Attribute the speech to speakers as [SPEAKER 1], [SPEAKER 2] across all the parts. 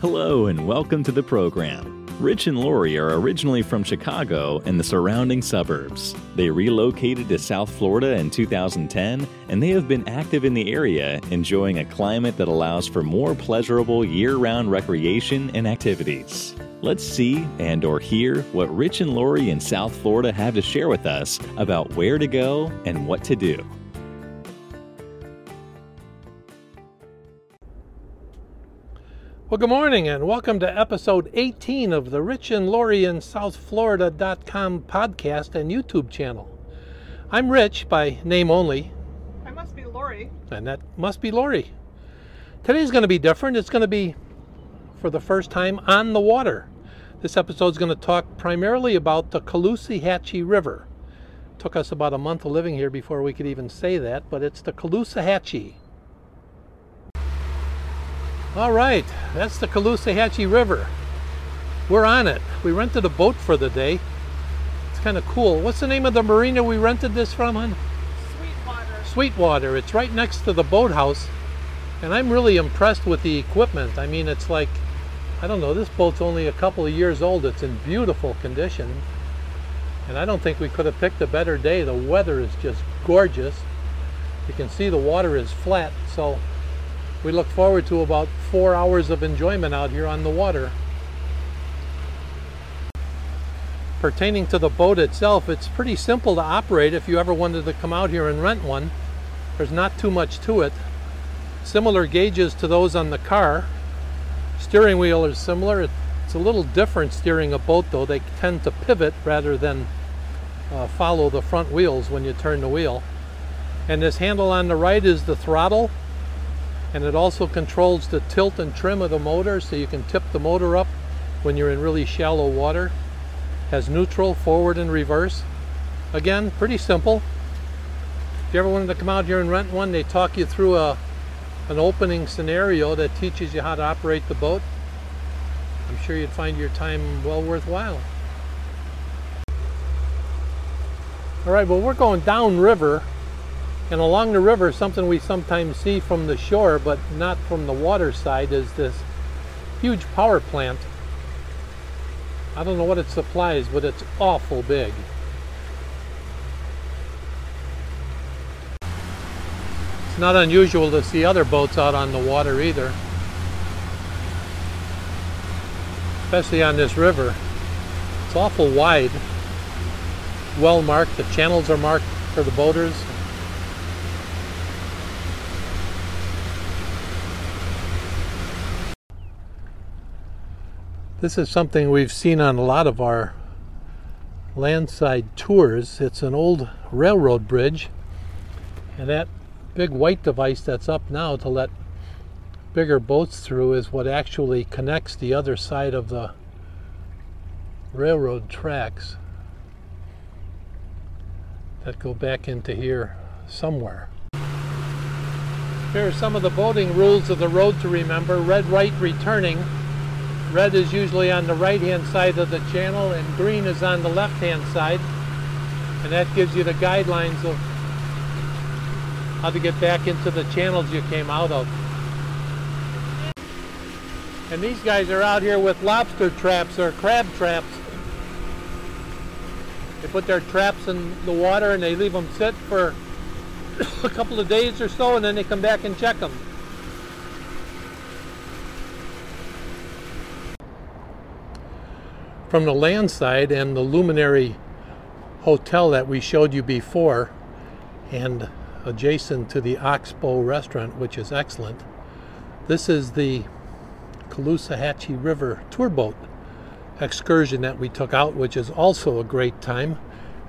[SPEAKER 1] Hello, and welcome to the program. Rich and Lori are originally from Chicago and the surrounding suburbs. They relocated to South Florida in 2010, and they have been active in the area, enjoying a climate that allows for more pleasurable year-round recreation and activities. Let's see and or hear what Rich and Lori in South Florida have to share with us about where to go and what to do.
[SPEAKER 2] Well, good morning and welcome to episode 18 of the Rich and Lori in SouthFlorida.com podcast and YouTube channel. I'm Rich by name only,
[SPEAKER 3] I must be Lori.
[SPEAKER 2] and that must be Lori. Today's going to be different. It's going to be, for the first time, on the water. This episode is going to talk primarily about the Caloosahatchee River. Took us about a month of living here before we could even say that, but it's the Caloosahatchee. All right, that's the Caloosahatchee River. We're on it. We rented a boat for the day. It's kind of cool. What's the name of the marina we rented this from, hon?
[SPEAKER 3] Sweetwater.
[SPEAKER 2] Sweetwater. It's right next to the boathouse. And I'm really impressed with the equipment. I mean, it's like, I don't know, this boat's only a couple of years old. It's in beautiful condition. And I don't think we could have picked a better day. The weather is just gorgeous. You can see the water is flat, so we look forward to about four hours of enjoyment out here on the water. Pertaining to the boat itself, it's pretty simple to operate if you ever wanted to come out here and rent one. There's not too much to it. Similar gauges to those on the car. Steering wheel is similar. It's a little different steering a boat though. They tend to pivot rather than uh, follow the front wheels when you turn the wheel. And this handle on the right is the throttle and it also controls the tilt and trim of the motor so you can tip the motor up when you're in really shallow water. Has neutral, forward and reverse. Again, pretty simple. If you ever wanted to come out here and rent one, they talk you through a an opening scenario that teaches you how to operate the boat. I'm sure you'd find your time well worthwhile. All right, well, we're going downriver and along the river, something we sometimes see from the shore, but not from the water side, is this huge power plant. I don't know what it supplies, but it's awful big. It's not unusual to see other boats out on the water either, especially on this river. It's awful wide, well marked. The channels are marked for the boaters. This is something we've seen on a lot of our landside tours. It's an old railroad bridge, and that big white device that's up now to let bigger boats through is what actually connects the other side of the railroad tracks that go back into here somewhere. Here are some of the boating rules of the road to remember. Red right returning. Red is usually on the right hand side of the channel and green is on the left hand side. And that gives you the guidelines of how to get back into the channels you came out of. And these guys are out here with lobster traps or crab traps. They put their traps in the water and they leave them sit for a couple of days or so and then they come back and check them. From the land side and the luminary hotel that we showed you before and adjacent to the Oxbow restaurant which is excellent. This is the Caloosahatchee River tour boat excursion that we took out which is also a great time.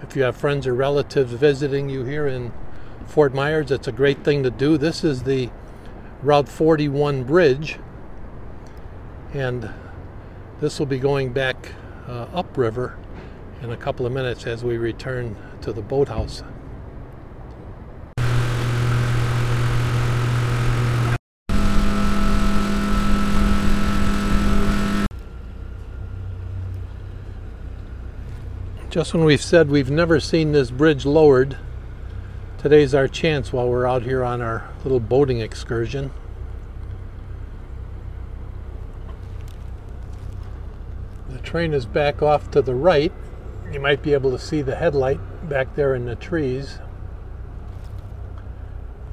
[SPEAKER 2] If you have friends or relatives visiting you here in Fort Myers it's a great thing to do. This is the Route 41 bridge and this will be going back uh, upriver in a couple of minutes as we return to the boathouse. Just when we've said we've never seen this bridge lowered, today's our chance while we're out here on our little boating excursion. Train is back off to the right. You might be able to see the headlight back there in the trees.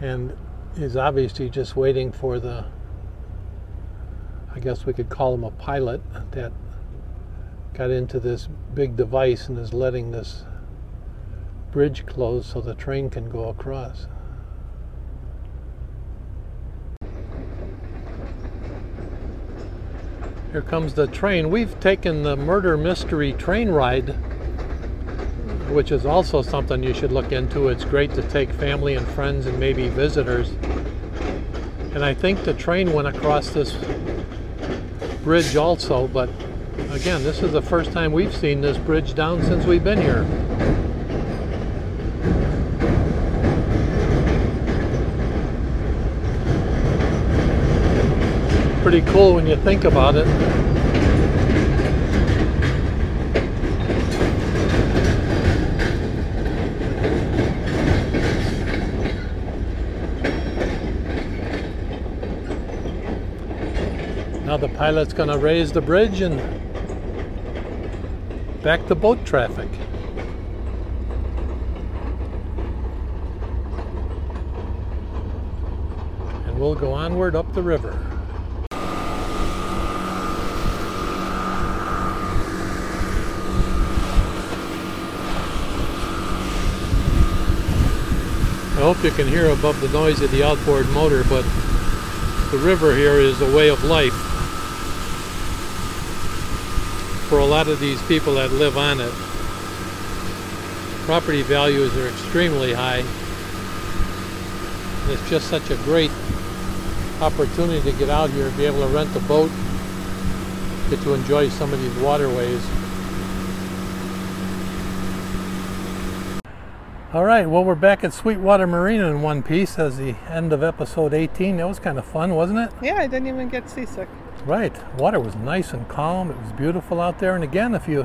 [SPEAKER 2] And is obviously just waiting for the, I guess we could call him a pilot that got into this big device and is letting this bridge close so the train can go across. Here comes the train. We've taken the murder mystery train ride, which is also something you should look into. It's great to take family and friends and maybe visitors. And I think the train went across this bridge also, but again, this is the first time we've seen this bridge down since we've been here. Pretty cool when you think about it. Now the pilot's going to raise the bridge and back the boat traffic. And we'll go onward up the river. Hope you can hear above the noise of the outboard motor, but the river here is a way of life for a lot of these people that live on it. Property values are extremely high. It's just such a great opportunity to get out here, and be able to rent a boat, get to enjoy some of these waterways. All right, well, we're back at Sweetwater Marina in one piece as the end of episode 18. That was kind of fun, wasn't it?
[SPEAKER 3] Yeah, I didn't even get seasick.
[SPEAKER 2] Right. Water was nice and calm. It was beautiful out there. And again, if you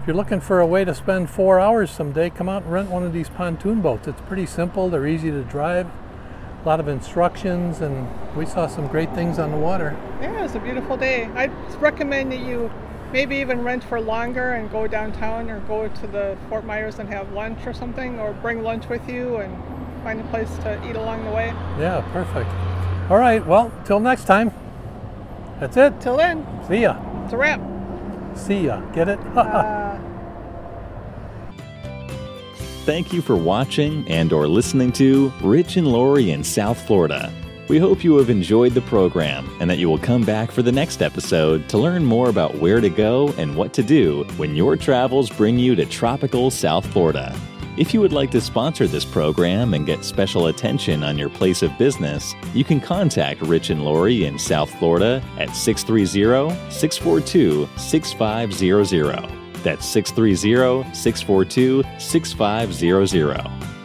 [SPEAKER 2] if you're looking for a way to spend four hours someday, come out and rent one of these pontoon boats. It's pretty simple. They're easy to drive. A lot of instructions, and we saw some great things on the water.
[SPEAKER 3] Yeah, it was a beautiful day. I'd recommend that you maybe even rent for longer and go downtown or go to the Fort Myers and have lunch or something, or bring lunch with you and find a place to eat along the way.
[SPEAKER 2] Yeah, perfect. All right. Well, till next time. That's it.
[SPEAKER 3] Till then,
[SPEAKER 2] See ya.
[SPEAKER 3] it's a wrap.
[SPEAKER 2] See ya. Get it?
[SPEAKER 3] Uh,
[SPEAKER 1] Thank you for watching and or listening to Rich and Lori in South Florida. We hope you have enjoyed the program and that you will come back for the next episode to learn more about where to go and what to do when your travels bring you to tropical South Florida. If you would like to sponsor this program and get special attention on your place of business, you can contact Rich and Lori in South Florida at 630 642 6500. That's 630 642 6500.